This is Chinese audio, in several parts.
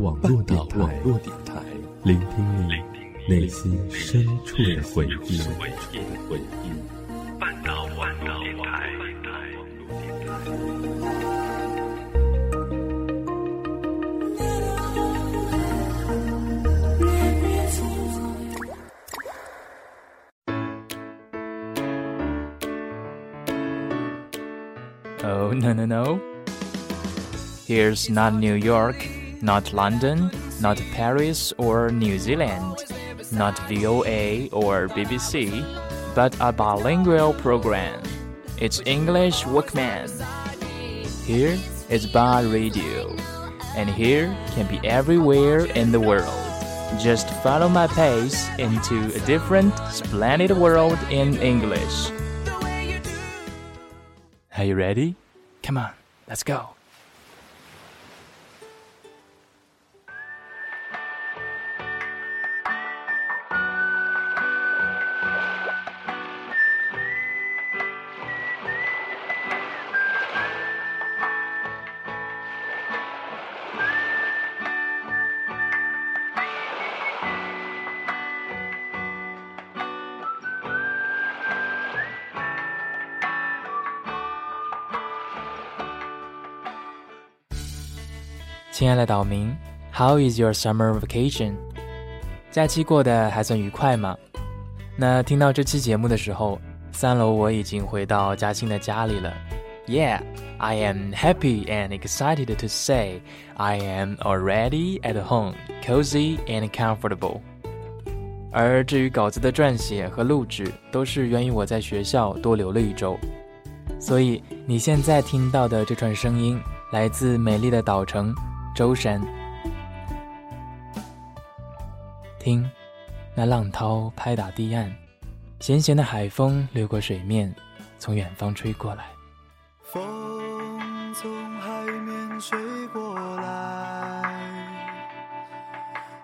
网络电台，聆听你内心深处的回忆。半岛网络电台。Oh no no no. Here's not New York, not London, not Paris or New Zealand, not VOA or BBC, but a bilingual program. It's English Workman. Here is Bar Radio, and here can be everywhere in the world. Just follow my pace into a different, splendid world in English. Are you ready? Come on, let's go. 亲爱的岛民，How is your summer vacation？假期过得还算愉快吗？那听到这期节目的时候，三楼我已经回到嘉兴的家里了。Yeah, I am happy and excited to say I am already at home, cozy and comfortable. 而至于稿子的撰写和录制，都是源于我在学校多留了一周。所以你现在听到的这串声音，来自美丽的岛城。舟山，听，那浪涛拍打堤岸，咸咸的海风掠过水面，从远方吹过来。风从海面吹过来，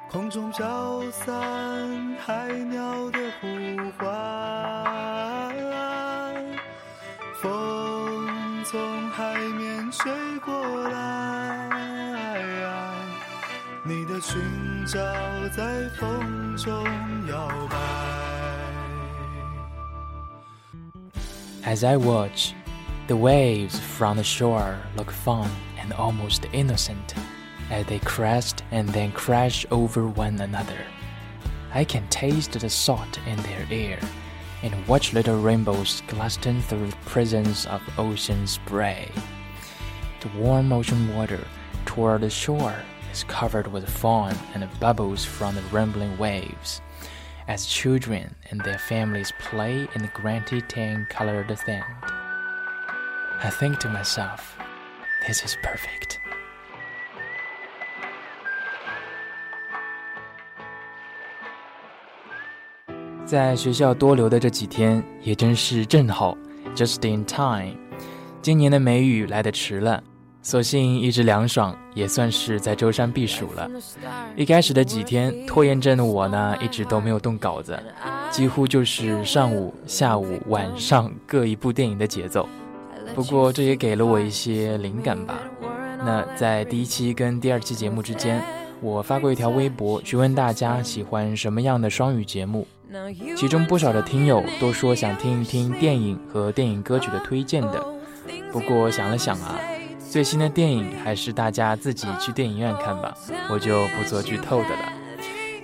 空中飘散海鸟的呼唤。风从海面吹你的裙角在风中摇摆。As I watch, the waves from the shore look fun and almost innocent as they crest and then crash over one another. I can taste the salt in their air and watch little rainbows glisten through the prisons of ocean spray. The warm ocean water toward the shore is covered with foam and bubbles from the rumbling waves, as children and their families play in the granty tan colored sand. I think to myself, this is perfect. 在学校多留的这几天，也真是正好，just in time。今年的梅雨来得迟了， 所幸一直凉爽，也算是在舟山避暑了。一开始的几天，拖延症的我呢，一直都没有动稿子，几乎就是上午、下午、晚上各一部电影的节奏。不过这也给了我一些灵感吧。那在第一期跟第二期节目之间，我发过一条微博，询问大家喜欢什么样的双语节目，其中不少的听友都说想听一听电影和电影歌曲的推荐的。不过想了想啊。最新的电影还是大家自己去电影院看吧，我就不做剧透的了。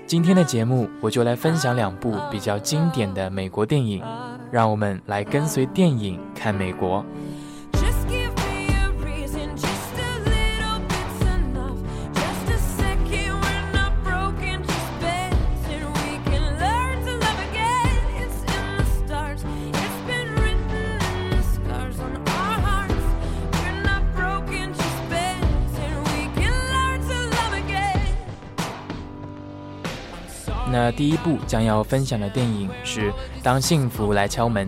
今天的节目我就来分享两部比较经典的美国电影，让我们来跟随电影看美国。第一部将要分享的电影是《当幸福来敲门》，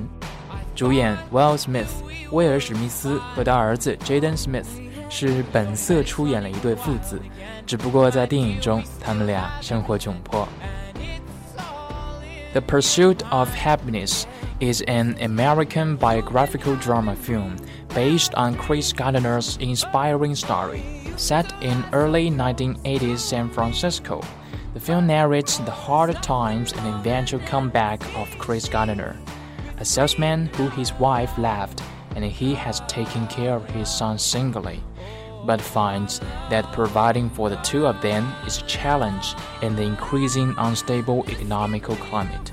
主演 Will Smith 威尔史密斯和他儿子 Jaden Smith 是本色出演了一对父子，只不过在电影中他们俩生活窘迫。The Pursuit of Happiness is an American biographical drama film based on Chris Gardner's inspiring story. Set in early 1980s San Francisco, the film narrates the hard times and eventual comeback of Chris Gardner, a salesman who his wife left and he has taken care of his son singly, but finds that providing for the two of them is a challenge in the increasing unstable economical climate.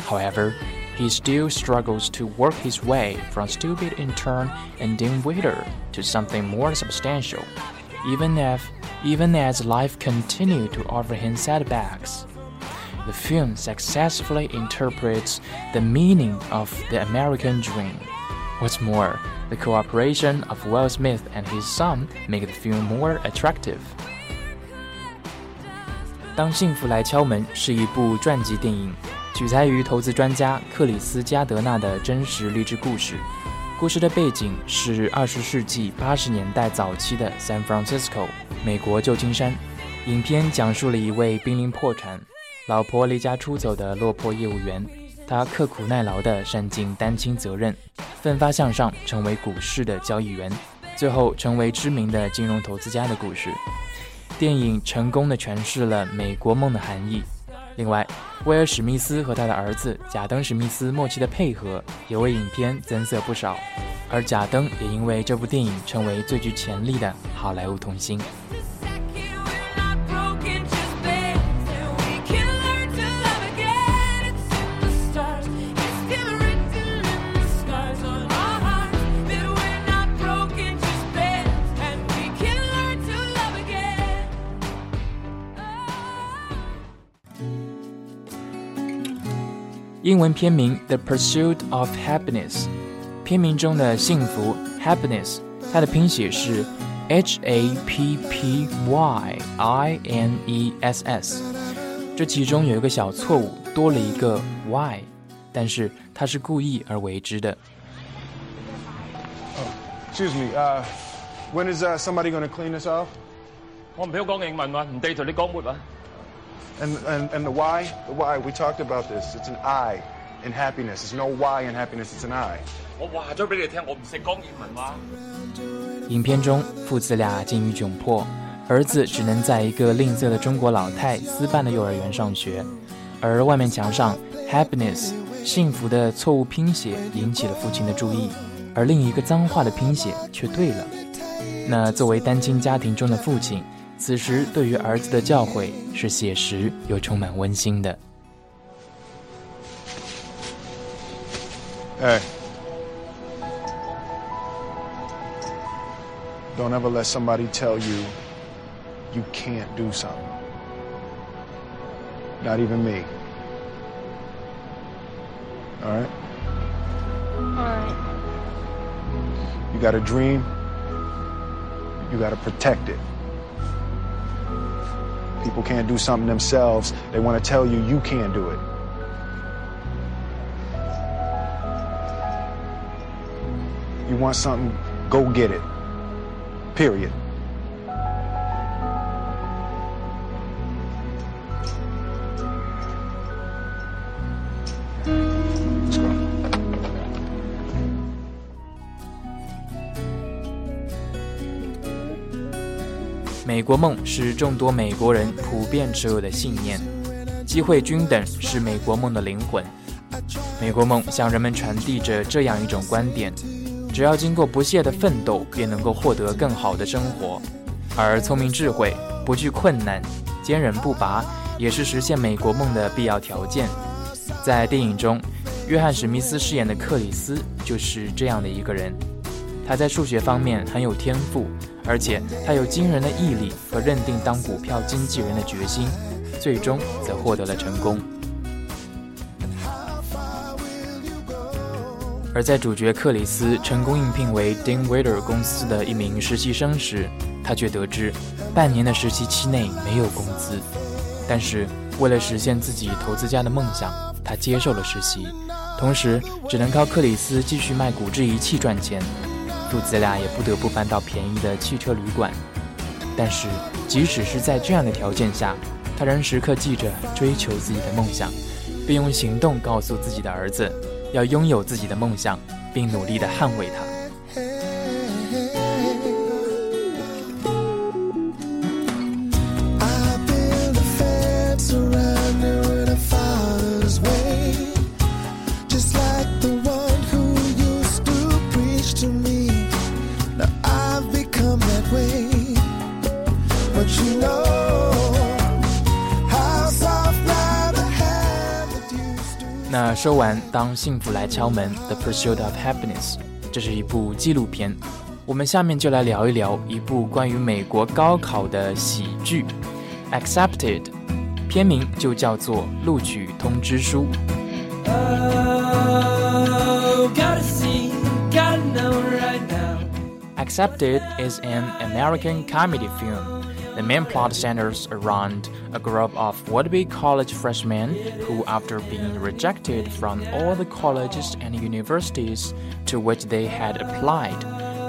However, he still struggles to work his way from stupid intern and dim waiter to something more substantial, even if even as life continues to offer him setbacks. The film successfully interprets the meaning of the American dream. What's more, the cooperation of Will Smith and his son make the film more attractive. 当幸福来敲门是一部传记电影，取材于投资专家克里斯加德纳的真实励志故事。 故事的背景是二十世纪八十年代早期的 San Francisco，美国旧金山。影片讲述了一位濒临破产、老婆离家出走的落魄业务员，他刻苦耐劳地善尽单亲责任，奋发向上，成为股市的交易员，最后成为知名的金融投资家的故事。电影成功地诠释了美国梦的含义。另外，威尔·史密斯和他的儿子贾登·史密斯默契的配合也为影片增色不少，而贾登也因为这部电影成为最具潜力的好莱坞童星。英文片名《The Pursuit of Happiness》，片名中的幸福 （happiness），它的拼写是 H A P P Y I N E S S。这其中有一个小错误，多了一个 Y，但是它是故意而为之的。Excuse me, uh, when is uh, somebody going to clean this off? 我唔曉講英文喎，唔地同你講乜啊？and, and, and the why? The why, we talked about this. It's an I in happiness. There's no why in happiness, it's an I. 我話咗俾你聽，我唔識講英文嘛。影片中，父子俩境遇窘迫，儿子只能在一个吝啬的中国老太私办的幼儿园上学，而外面墙上 “happiness” 幸福的错误拼写引起了父亲的注意，而另一个脏话的拼写却对了。那作为单亲家庭中的父亲。此时对于儿子的教诲是写实又充满温馨的。Hey, don't ever let somebody tell you you can't do something. Not even me. All right? All right. You got a dream, you got to protect it. People can't do something themselves. They want to tell you you can't do it. You want something, go get it. Period. 美国梦是众多美国人普遍持有的信念，机会均等是美国梦的灵魂。美国梦向人们传递着这样一种观点：只要经过不懈的奋斗，便能够获得更好的生活。而聪明智慧、不惧困难、坚韧不拔，也是实现美国梦的必要条件。在电影中，约翰·史密斯饰演的克里斯就是这样的一个人。他在数学方面很有天赋。而且他有惊人的毅力和认定当股票经纪人的决心，最终则获得了成功。而在主角克里斯成功应聘为 Dean Wider 公司的一名实习生时，他却得知半年的实习期内没有工资。但是为了实现自己投资家的梦想，他接受了实习，同时只能靠克里斯继续卖骨质仪器赚钱。父子俩也不得不搬到便宜的汽车旅馆，但是即使是在这样的条件下，他仍时刻记着追求自己的梦想，并用行动告诉自己的儿子，要拥有自己的梦想，并努力地捍卫它。那说完，当幸福来敲门，《The Pursuit of Happiness》，这是一部纪录片。我们下面就来聊一聊一部关于美国高考的喜剧，《Accepted》，片名就叫做《录取通知书》。Accepted is an American comedy film. The main plot centers around a group of would-be college freshmen who, after being rejected from all the colleges and universities to which they had applied,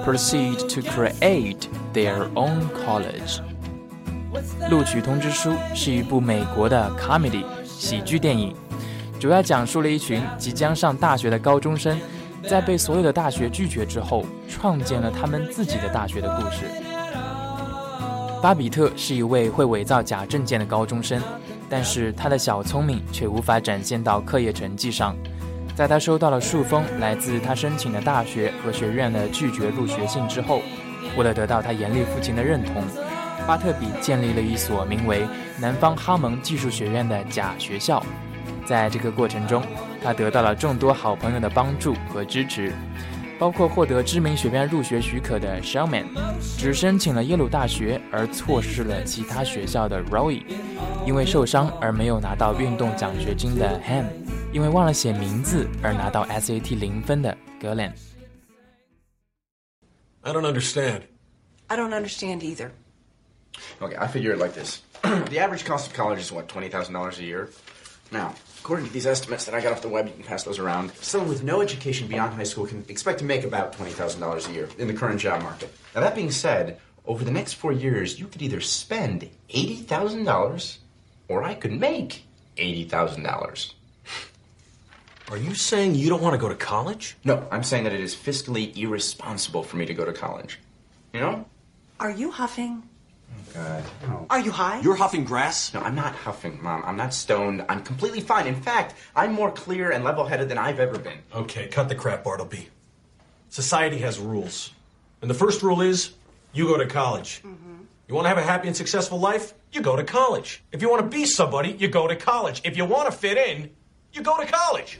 proceed to create their own college. 录取通知书是一部美国的 comedy 喜剧电影，主要讲述了一群即将上大学的高中生，在被所有的大学拒绝之后，创建了他们自己的大学的故事。 巴比特是一位会伪造假证件的高中生，但是他的小聪明却无法展现到课业成绩上。在他收到了数封来自他申请的大学和学院的拒绝入学信之后，为了得到他严厉父亲的认同。巴特比建立了一所名为南方哈蒙技术学院的假学校，在这个过程中，他得到了众多好朋友的帮助和支持，包括获得知名学院入学许可的 Shelman，只申请了耶鲁大学而错失了其他学校的 Roy，因为受伤而没有拿到运动奖学金的 Ham，因为忘了写名字而拿到 SAT 零分的 Galen。I don't understand. I don't understand either. Okay, I figure it like this. the average cost of college is what, twenty thousand dollars a year? Now, according to these estimates that I got off the web, you can pass those around, someone with no education beyond high school can expect to make about $20,000 a year in the current job market. Now, that being said, over the next four years, you could either spend $80,000 or I could make $80,000. Are you saying you don't want to go to college? No, I'm saying that it is fiscally irresponsible for me to go to college. You know? Are you huffing? God, no. Are you high? You're huffing grass? No, I'm not huffing, Mom. I'm not stoned. I'm completely fine. In fact, I'm more clear and level headed than I've ever been. Okay, cut the crap, Bartleby. Society has rules. And the first rule is you go to college. You want to have a happy and successful life? You go to college. If you want to be somebody, you go to college. If you want to fit in, you go to college.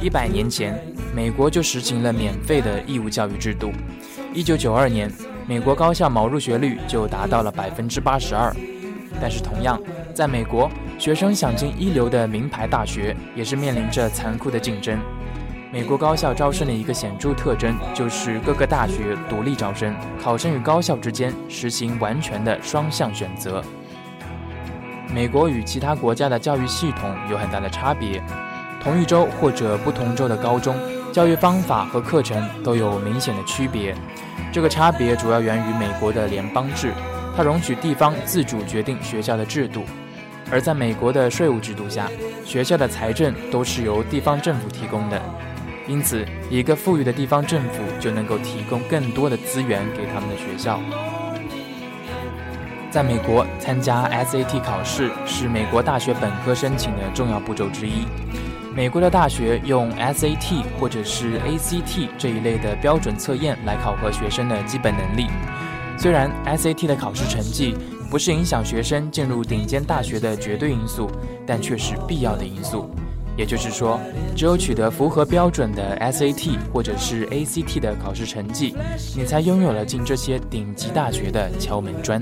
一百年前，美国就实行了免费的义务教育制度。一九九二年， 美国高校毛入学率就达到了百分之八十二。但是，同样，在美国，学生想进一流的名牌大学，也是面临着残酷的竞争。美国高校招生的一个显著特征就是各个大学独立招生，考生与高校之间实行完全的双向选择。美国与其他国家的教育系统有很大的差别。同一州或者不同州的高中，教育方法和课程都有明显的区别。这个差别主要源于美国的联邦制，它容许地方自主决定学校的制度；而在美国的税务制度下，学校的财政都是由地方政府提供的。因此，一个富裕的地方政府就能够提供更多的资源给他们的学校。在美国，参加 SAT 考试是美国大学本科申请的重要步骤之一。美国的大学用 SAT 或者是 ACT 这一类的标准测验来考核学生的基本能力。虽然 SAT 的考试成绩不是影响学生进入顶尖大学的绝对因素，但却是必要的因素。也就是说，只有取得符合标准的 SAT 或者是 ACT 的考试成绩，你才拥有了进这些顶级大学的敲门砖。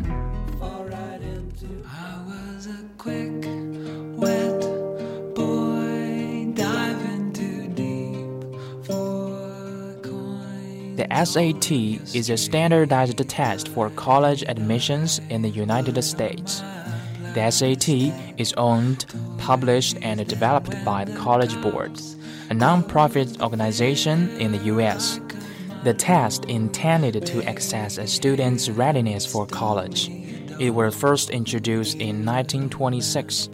The SAT is a standardized test for college admissions in the United States. The SAT is owned, published, and developed by the College Board, a nonprofit organization in the U.S. The test intended to assess a student's readiness for college. It was first introduced in 1926,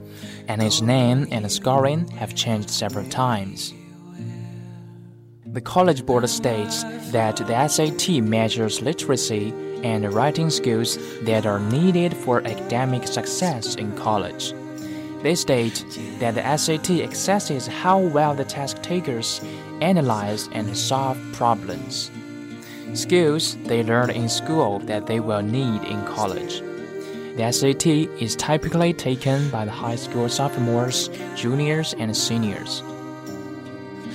and its name and scoring have changed several times. The College Board states that the SAT measures literacy and writing skills that are needed for academic success in college. They state that the SAT assesses how well the task takers analyze and solve problems, skills they learned in school that they will need in college. The SAT is typically taken by the high school sophomores, juniors, and seniors.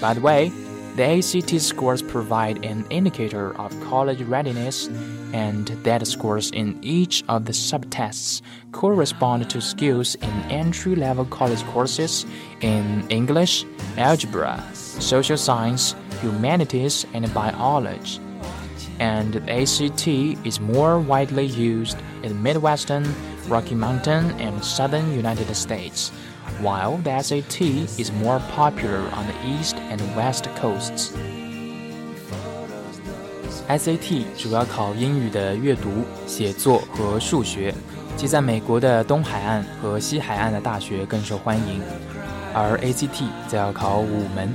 By the way, the ACT scores provide an indicator of college readiness, and that scores in each of the subtests correspond to skills in entry level college courses in English, algebra, social science, humanities, and biology. And the ACT is more widely used in Midwestern, Rocky Mountain, and Southern United States, while the SAT is more popular on the East and West coasts. SAT 主要考英语的阅读、写作和数学，即在美国的东海岸和西海岸的大学更受欢迎，而 ACT 则要考五门：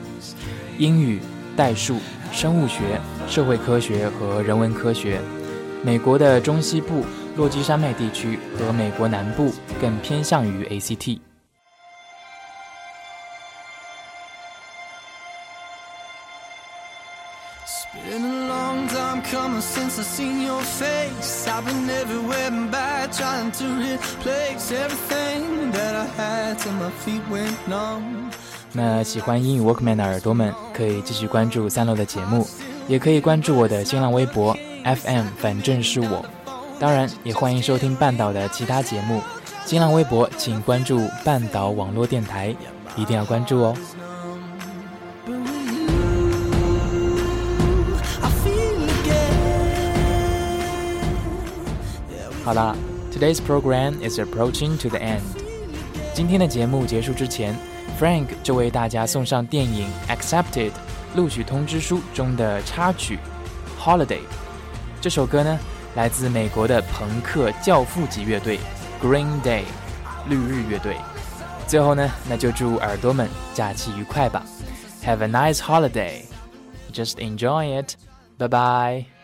英语、代数、生物学、社会科学和人文科学。美国的中西部、落基山脉地区和美国南部更偏向于 ACT。那喜欢英语 Workman 的耳朵们，可以继续关注三楼的节目，也可以关注我的新浪微博 FM，反正是我。当然，也欢迎收听半岛的其他节目。新浪微博请关注半岛网络电台，一定要关注哦。好啦，Today's program is approaching to the end。今天的节目结束之前。Frank 就为大家送上电影《Accepted》录取通知书中的插曲《Holiday》。这首歌呢，来自美国的朋克教父级乐队 Green Day 绿日乐队。最后呢，那就祝耳朵们假期愉快吧。Have a nice holiday. Just enjoy it. Bye bye.